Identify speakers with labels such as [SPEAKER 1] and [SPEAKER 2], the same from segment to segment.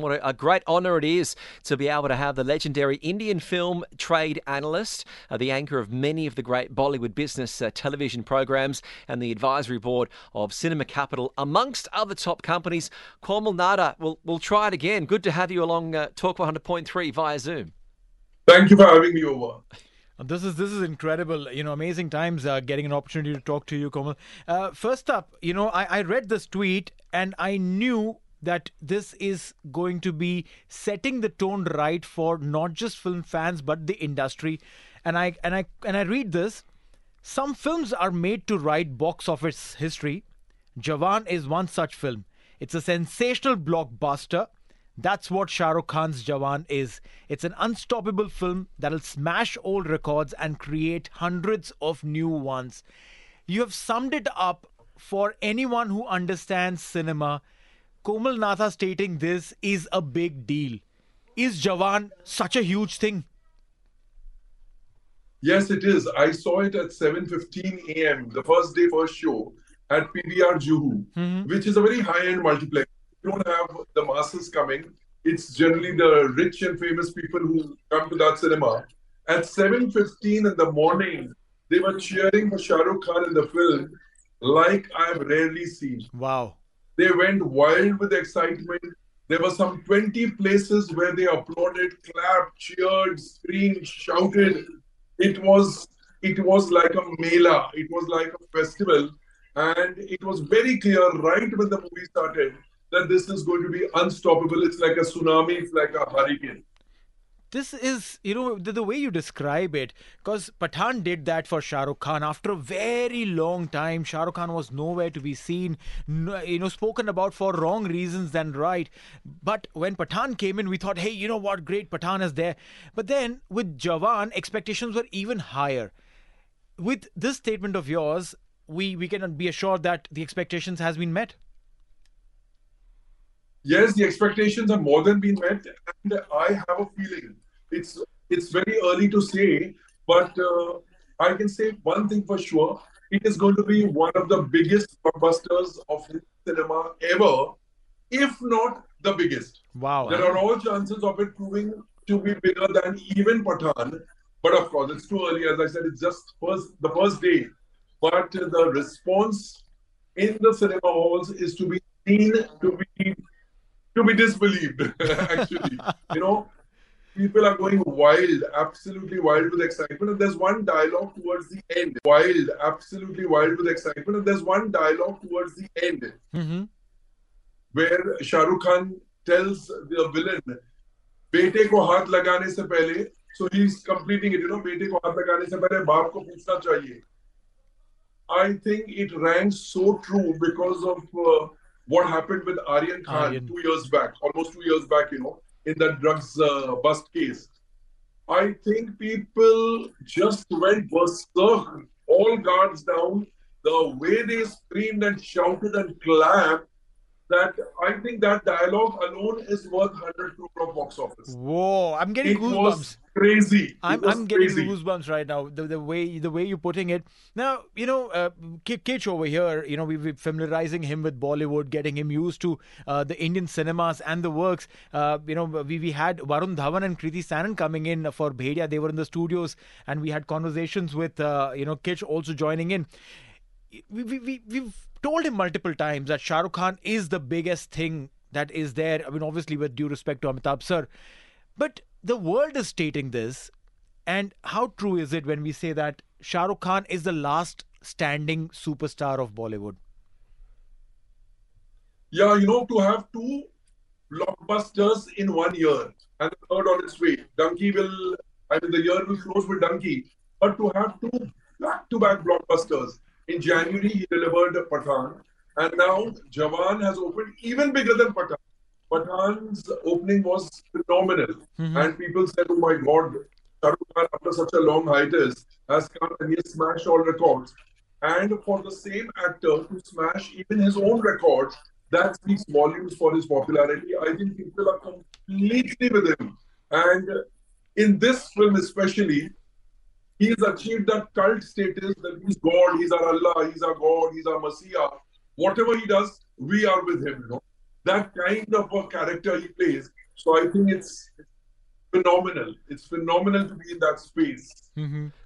[SPEAKER 1] What a, a great honour it is to be able to have the legendary Indian film trade analyst, uh, the anchor of many of the great Bollywood business uh, television programs, and the advisory board of Cinema Capital, amongst other top companies. Komal Nahta, we'll, we'll try it again. Good to have you along uh, Talk 100.3 via Zoom.
[SPEAKER 2] Thank you for having me over.
[SPEAKER 3] This is this is incredible. You know, amazing times uh, getting an opportunity to talk to you, Komal. Uh, first up, you know, I, I read this tweet and I knew that this is going to be setting the tone right for not just film fans but the industry. And i and i and i read this. Some films are made to write box office history. Jawan is one such film. It's a sensational blockbuster. That's what Shah Rukh Khan's Jawan is. It's an unstoppable film that'll smash old records and create hundreds of new ones. You have summed it up for anyone who understands cinema Komal Nahta stating this is a big deal. Is Jawan such a huge thing?
[SPEAKER 2] Yes, it is. I saw it at 7:15 a.m. the first day first show at PVR Juhu, mm-hmm. which is a very high-end multiplex. You don't have the masses coming. It's generally the rich and famous people who come to that cinema. At 7:15 in the morning, they were cheering for Shah Rukh Khan in the film like I've rarely seen.
[SPEAKER 3] Wow.
[SPEAKER 2] They went wild with excitement. There were some 20 places where they applauded, clapped, cheered, screamed, shouted. It was it was like a mela. It was like a festival. And it was very clear right when the movie started that this is going to be unstoppable. It's like a tsunami, it's like a hurricane
[SPEAKER 3] this is you know the, the way you describe it because Pathaan did that for Shah Rukh Khan. After a very long time Shah Rukh Khan was nowhere to be seen you know spoken about for wrong reasons than right. But when Pathaan came in we thought hey you know what? Great Pathaan is there. But then with Jawan expectations were even higher. With this statement of yours we we can be assured that the expectations has been met
[SPEAKER 2] yes, the expectations have more than been met, and I have a feeling it's it's very early to say, but uh, I can say one thing for sure: it is going to be one of the biggest blockbusters of cinema ever, if not the biggest.
[SPEAKER 3] Wow!
[SPEAKER 2] There are all chances of it proving to be bigger than even Pathaan, but of course, it's too early. As I said, it's just first the first day, but the response in the cinema halls is to be seen to be to be disbelieved, actually. you know, people are going wild, absolutely wild with excitement. And there's one dialogue towards the end. Wild, absolutely wild with excitement. And there's one dialogue towards the end mm-hmm. where Shah Rukh Khan tells the villain, बेटे को हाथ लगाने से पहले so he's completing it you know बेटे को हाथ लगाने से पहले बाप को पूछना चाहिए I think it rang so true because of uh, what happened with Aryan Khan Aryan. two years back, almost two years back, you know, in that drugs uh, bust case. I think people just went berserk, all guards down. The way they screamed and shouted and clapped that I think that dialogue alone is worth 100 crore of box office.
[SPEAKER 3] Whoa, I'm getting
[SPEAKER 2] it
[SPEAKER 3] goosebumps.
[SPEAKER 2] Was crazy.
[SPEAKER 3] I'm, I'm getting
[SPEAKER 2] crazy.
[SPEAKER 3] goosebumps right now. The, the way the way you're putting it. Now you know, uh, Kitch over here. You know, we we're familiarizing him with Bollywood, getting him used to uh, the Indian cinemas and the works. Uh, you know, we we had Varun Dhawan and Kriti Sanon coming in for Bhedia. They were in the studios, and we had conversations with uh, you know Kitch also joining in. We, we, we, we've told him multiple times that Shah Rukh Khan is the biggest thing that is there. I mean, obviously, with due respect to Amitabh sir, but the world is stating this. And how true is it when we say that Shah Rukh Khan is the last standing superstar of Bollywood?
[SPEAKER 2] Yeah, you know, to have two blockbusters in one year and the third on its way. Dunki will, I mean, the year will close with Dunki, but to have two back to back blockbusters. In January, he delivered Pathaan, and now Jawan has opened even bigger than Pathaan. Pathaan's opening was phenomenal, mm-hmm. and people said, Oh my god, Shah Rukh Khan, after such a long hiatus, has come and he has smashed all records. And for the same actor to smash even his own records, that speaks volumes for his popularity. I think people are completely with him. And in this film, especially, he's achieved that cult status that he's God, he's our Allah, he's our God, he's our Messiah. Whatever he does, we are with him, you know. That kind of a character he plays. So I think it's phenomenal. It's phenomenal to be in that space.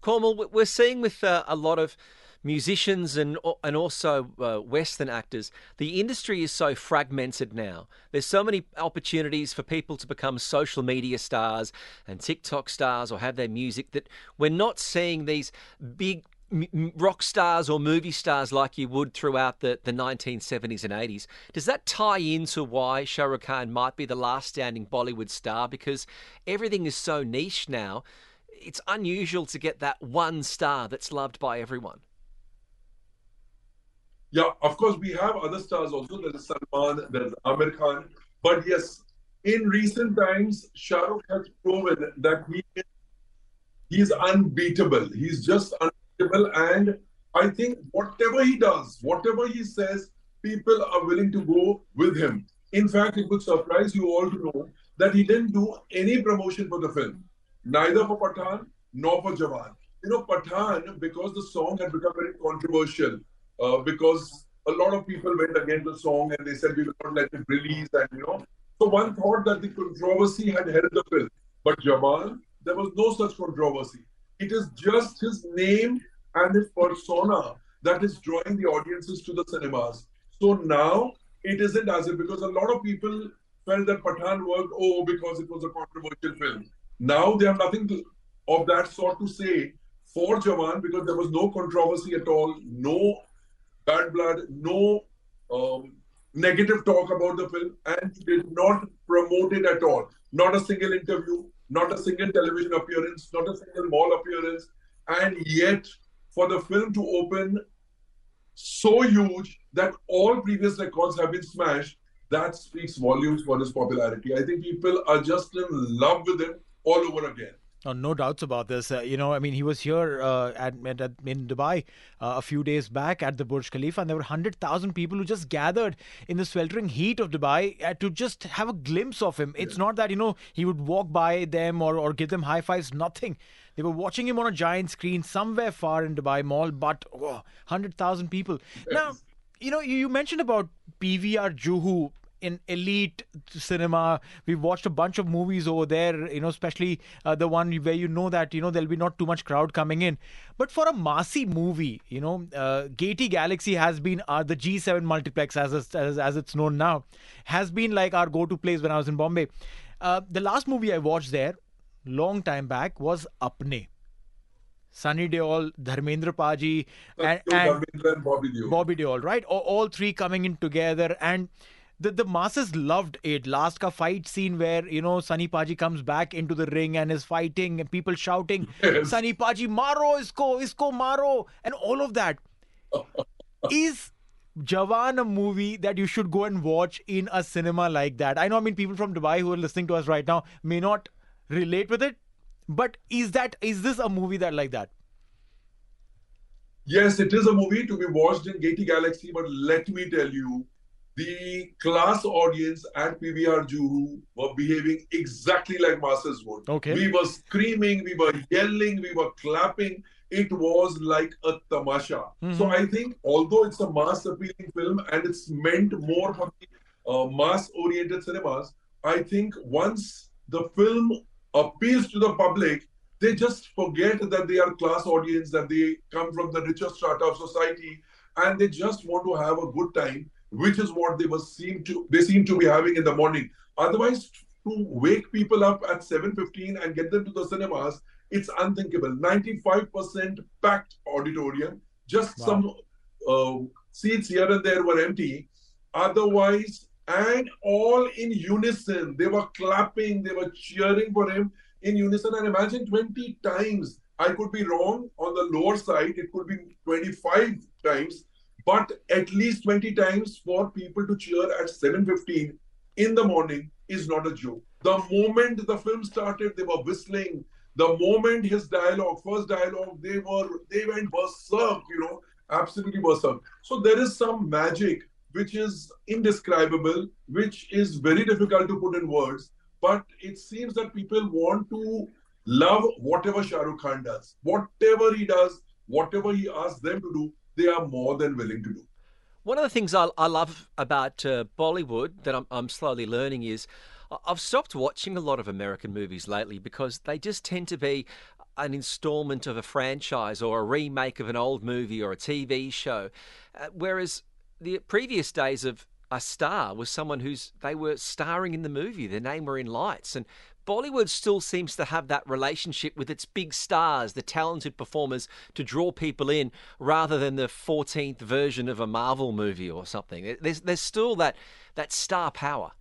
[SPEAKER 1] Komal, we- we're seeing with uh, a lot of musicians and and also uh, Western actors, the industry is so fragmented now. There's so many opportunities for people to become social media stars and TikTok stars or have their music that we're not seeing these big rock stars or movie stars like you would throughout the, the 1970s and 80s. Does that tie into why Shah Rukh Khan might be the last standing Bollywood star? Because everything is so niche now. It's unusual to get that one star that's loved by everyone.
[SPEAKER 2] Yeah, of course, we have other stars also. There is Salman, there is Aamir Khan. But yes, in recent times, Shah Rukh has proven that he is, he's unbeatable. He's just unbeatable. And I think whatever he does, whatever he says, people are willing to go with him. In fact, it would surprise you all to know that he didn't do any promotion for the film, neither for Pathaan nor for Jawan. You know, Pathaan, because the song had become very controversial, uh, because a lot of people went against the song and they said we will not let it release, and you know, so one thought that the controversy had helped the film. But Jawan, there was no such controversy. It is just his name and his persona that is drawing the audiences to the cinemas. So now it isn't as if because a lot of people felt that Pathaan worked oh because it was a controversial film. Now they have nothing to, of that sort to say for Jawan because there was no controversy at all, no bad blood, no um, negative talk about the film, and did not promote it at all. Not a single interview, not a single television appearance, not a single mall appearance, and yet for the film to open so huge that all previous records have been smashed, that speaks volumes for his popularity. I think people are just in love with him all over again.
[SPEAKER 3] Oh, no doubts about this. Uh, you know, I mean, he was here uh, at, at, at- in Dubai uh, a few days back at the Burj Khalifa, and there were 100,000 people who just gathered in the sweltering heat of Dubai uh, to just have a glimpse of him. It's not that, you know, he would walk by them or, or give them high fives, nothing. They were watching him on a giant screen somewhere far in Dubai Mall, but oh, 100,000 people. Now, you know, you, you mentioned about PVR Juhu in elite cinema. We've watched a bunch of movies over there, you know, especially uh, the one where you know that, you know, there'll be not too much crowd coming in. But for a massy movie, you know, uh, Gaiety Galaxy has been uh, the G7 multiplex, as, it's- as, as it's known now, has been like our go to place when I was in Bombay. Uh, the last movie I watched there, long time back, was Apne. Sunny Deol, Dharmendra Paji, and, and
[SPEAKER 2] and Bobby Deol.
[SPEAKER 3] Bobby Deol, right? All, all three coming in together, and the the masses loved it. Last ka fight scene where you know Sunny Paji comes back into the ring and is fighting, and people shouting,
[SPEAKER 2] Yes.
[SPEAKER 3] "Sunny Paji, maro isko, isko maro," and all of that. Is Jawan a movie that you should go and watch in a cinema like that? I know, I mean, people from Dubai who are listening to us right now may not relate with it, but is that is this a movie that like that?
[SPEAKER 2] Yes, it is a movie to be watched in Gaiety Galaxy, but let me tell you, the class audience at PVR Juhu were behaving exactly like masses would.
[SPEAKER 3] Okay.
[SPEAKER 2] We were screaming, we were yelling, we were clapping. It was like a tamasha.
[SPEAKER 3] Mm-hmm.
[SPEAKER 2] So I think, although it's a mass appealing film and it's meant more for the uh, mass oriented cinemas, I think once the film appeals to the public, they just forget that they are class audience, that they come from the richer strata of society, and they just want to have a good time, which is what they must seem to they seem to be having in the morning. Otherwise, to wake people up at 7:15 and get them to the cinemas, it's unthinkable. 95% packed auditorium, just
[SPEAKER 3] Wow.
[SPEAKER 2] some uh, seats here and there were empty. Otherwise, and all in unison, they were clapping, they were cheering for him in unison. And imagine 20 times. I could be wrong on the lower side, it could be 25 times, but at least 20 times for people to cheer at 7:15 in the morning is not a joke. The moment the film started, they were whistling. The moment his dialogue, first dialogue, they were they went berserk, you know, absolutely berserk. So there is some magic which is indescribable, which is very difficult to put in words. But it seems that people want to love whatever Shah Rukh Khan does. Whatever he does, whatever he asks them to do, they are more than willing to do.
[SPEAKER 1] One of the things I, I love about uh, Bollywood that I'm, I'm slowly learning is I've stopped watching a lot of American movies lately because they just tend to be an installment of a franchise or a remake of an old movie or a TV show. Uh, whereas the previous days of a star was someone who's they were starring in the movie, their name were in lights. And Bollywood still seems to have that relationship with its big stars, the talented performers, to draw people in rather than the 14th version of a Marvel movie or something. There's, there's still that, that star power.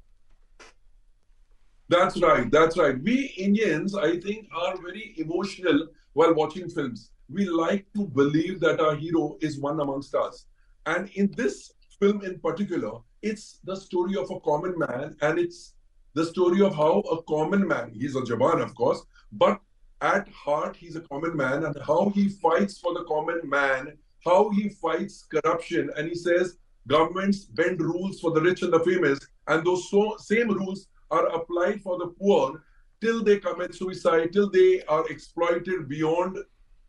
[SPEAKER 2] That's right. That's right. We Indians, I think, are very emotional while watching films. We like to believe that our hero is one amongst us. And in this film in particular, it's the story of a common man and it's the story of how a common man, he's a Jawan, of course, but at heart, he's a common man and how he fights for the common man, how he fights corruption. And he says, governments bend rules for the rich and the famous, and those so, same rules are applied for the poor till they commit suicide, till they are exploited beyond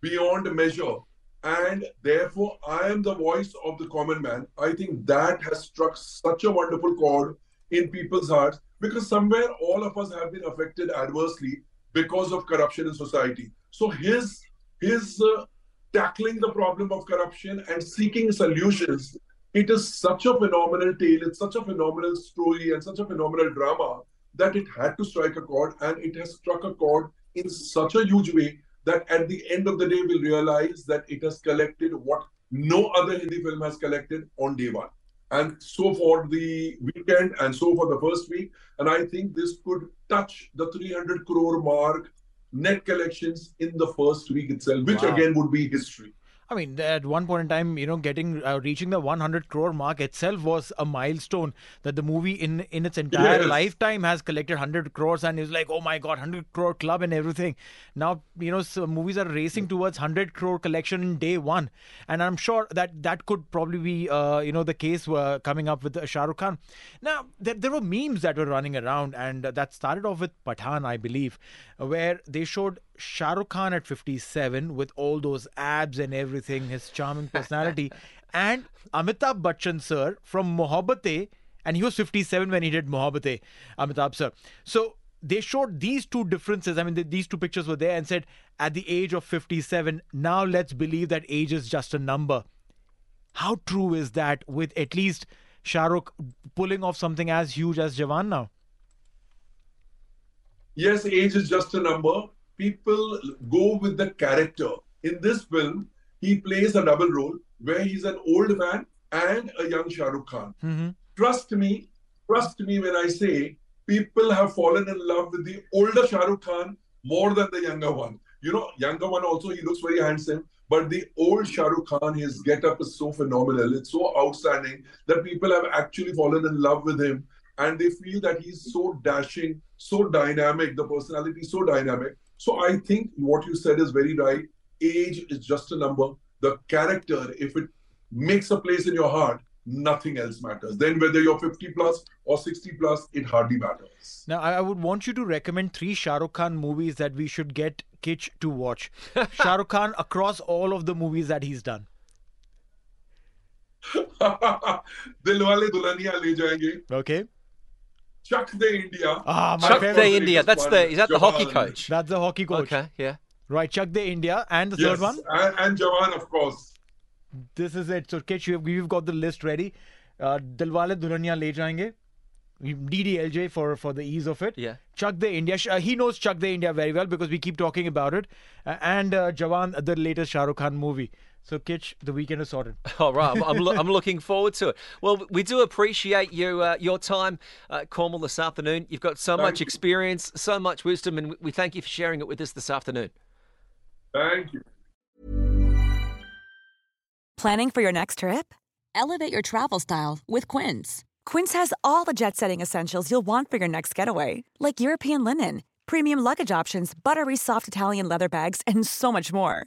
[SPEAKER 2] beyond measure. And therefore, I am the voice of the common man. I think that has struck such a wonderful chord in people's hearts because somewhere all of us have been affected adversely because of corruption in society. So his his uh, tackling the problem of corruption and seeking solutions. It is such a phenomenal tale. It's such a phenomenal story and such a phenomenal drama that it had to strike a chord, and it has struck a chord in such a huge way that at the end of the day, we'll realize that it has collected what no other Hindi film has collected on day one. And so for the weekend and so for the first week. And I think this could touch the 300 crore mark net collections in the first week itself, which
[SPEAKER 3] Wow.
[SPEAKER 2] again would be history.
[SPEAKER 3] I mean, at one point in time, you know, getting uh, reaching the 100 crore mark itself was a milestone that the movie in in its entire
[SPEAKER 2] Yes.
[SPEAKER 3] lifetime has collected 100 crores and is like, oh my god, 100 crore club and everything. Now, you know, so movies are racing towards 100 crore collection in day one, and I'm sure that that could probably be, uh, you know, the case uh, coming up with uh, Shah Rukh Khan. Now, there, there were memes that were running around, and uh, that started off with Pathaan, I believe, where they showed Shah Rukh Khan at 57 with all those abs and everything, his charming personality, and Amitabh Bachchan sir from Mohabbatein, and he was 57 when he did Mohabbatein, Amitabh sir. So they showed these two differences. I mean, th- these two pictures were there and said, at the age of 57, now let's believe that age is just a number. How true is that with at least Shah Rukh pulling off something as huge as Jawan now?
[SPEAKER 2] Yes, age is just a number. People go with the character. In this film, he plays a double role where he's an old man and a young Shah Rukh Khan.
[SPEAKER 3] Mm-hmm.
[SPEAKER 2] Trust me, trust me when I say people have fallen in love with the older Shah Rukh Khan more than the younger one. You know, younger one also, he looks very handsome. But the old Shah Rukh Khan, his get-up is so phenomenal. It's so outstanding that people have actually fallen in love with him. And they feel that he's so dashing, so dynamic, the personality is so dynamic. So I think what you said is very right. Age is just a number. The character, if it makes a place in your heart, nothing else matters. Then whether you're 50 plus or 60 plus, it hardly matters.
[SPEAKER 3] Now, I I would want you to recommend three Shah Rukh Khan movies that we should get Kitch to watch. Shah Rukh Khan across all of the movies that he's done.
[SPEAKER 2] Dilwale Dulhania Le Jayenge,
[SPEAKER 3] Okay.
[SPEAKER 2] Chak De India.
[SPEAKER 3] Ah, my
[SPEAKER 1] Chuck
[SPEAKER 3] favorite.
[SPEAKER 1] the India. That's the is that the hockey coach?
[SPEAKER 3] That's the hockey coach.
[SPEAKER 1] Okay, yeah.
[SPEAKER 3] Right. Chak De India. And the
[SPEAKER 2] Yes,
[SPEAKER 3] third one?
[SPEAKER 2] and, and Jawan, of course.
[SPEAKER 3] This is it. So, Kitch, you've, you've got the list ready. Uh, Dilwale Dulhania Le Jayenge. DDLJ for, for the ease of it.
[SPEAKER 1] Yeah.
[SPEAKER 3] Chak De India. Uh, he knows Chak De India very well because we keep talking about it. Uh, and uh, Jawan, the latest Shah Rukh Khan movie. So, Kitch, the weekend is sorted.
[SPEAKER 1] All right, I'm, I'm, loo- I'm looking forward to it. Well, we do appreciate you uh, your time, uh, Komal, this afternoon. You've got so
[SPEAKER 2] Thank
[SPEAKER 1] much
[SPEAKER 2] you.
[SPEAKER 1] experience, so much wisdom, and we- we thank you for sharing it with us this afternoon.
[SPEAKER 2] Thank you.
[SPEAKER 4] Planning for your next trip?
[SPEAKER 5] Elevate your travel style with Quince.
[SPEAKER 4] Quince has all the jet setting essentials you'll want for your next getaway, like European linen, premium luggage options, buttery soft Italian leather bags, and so much more.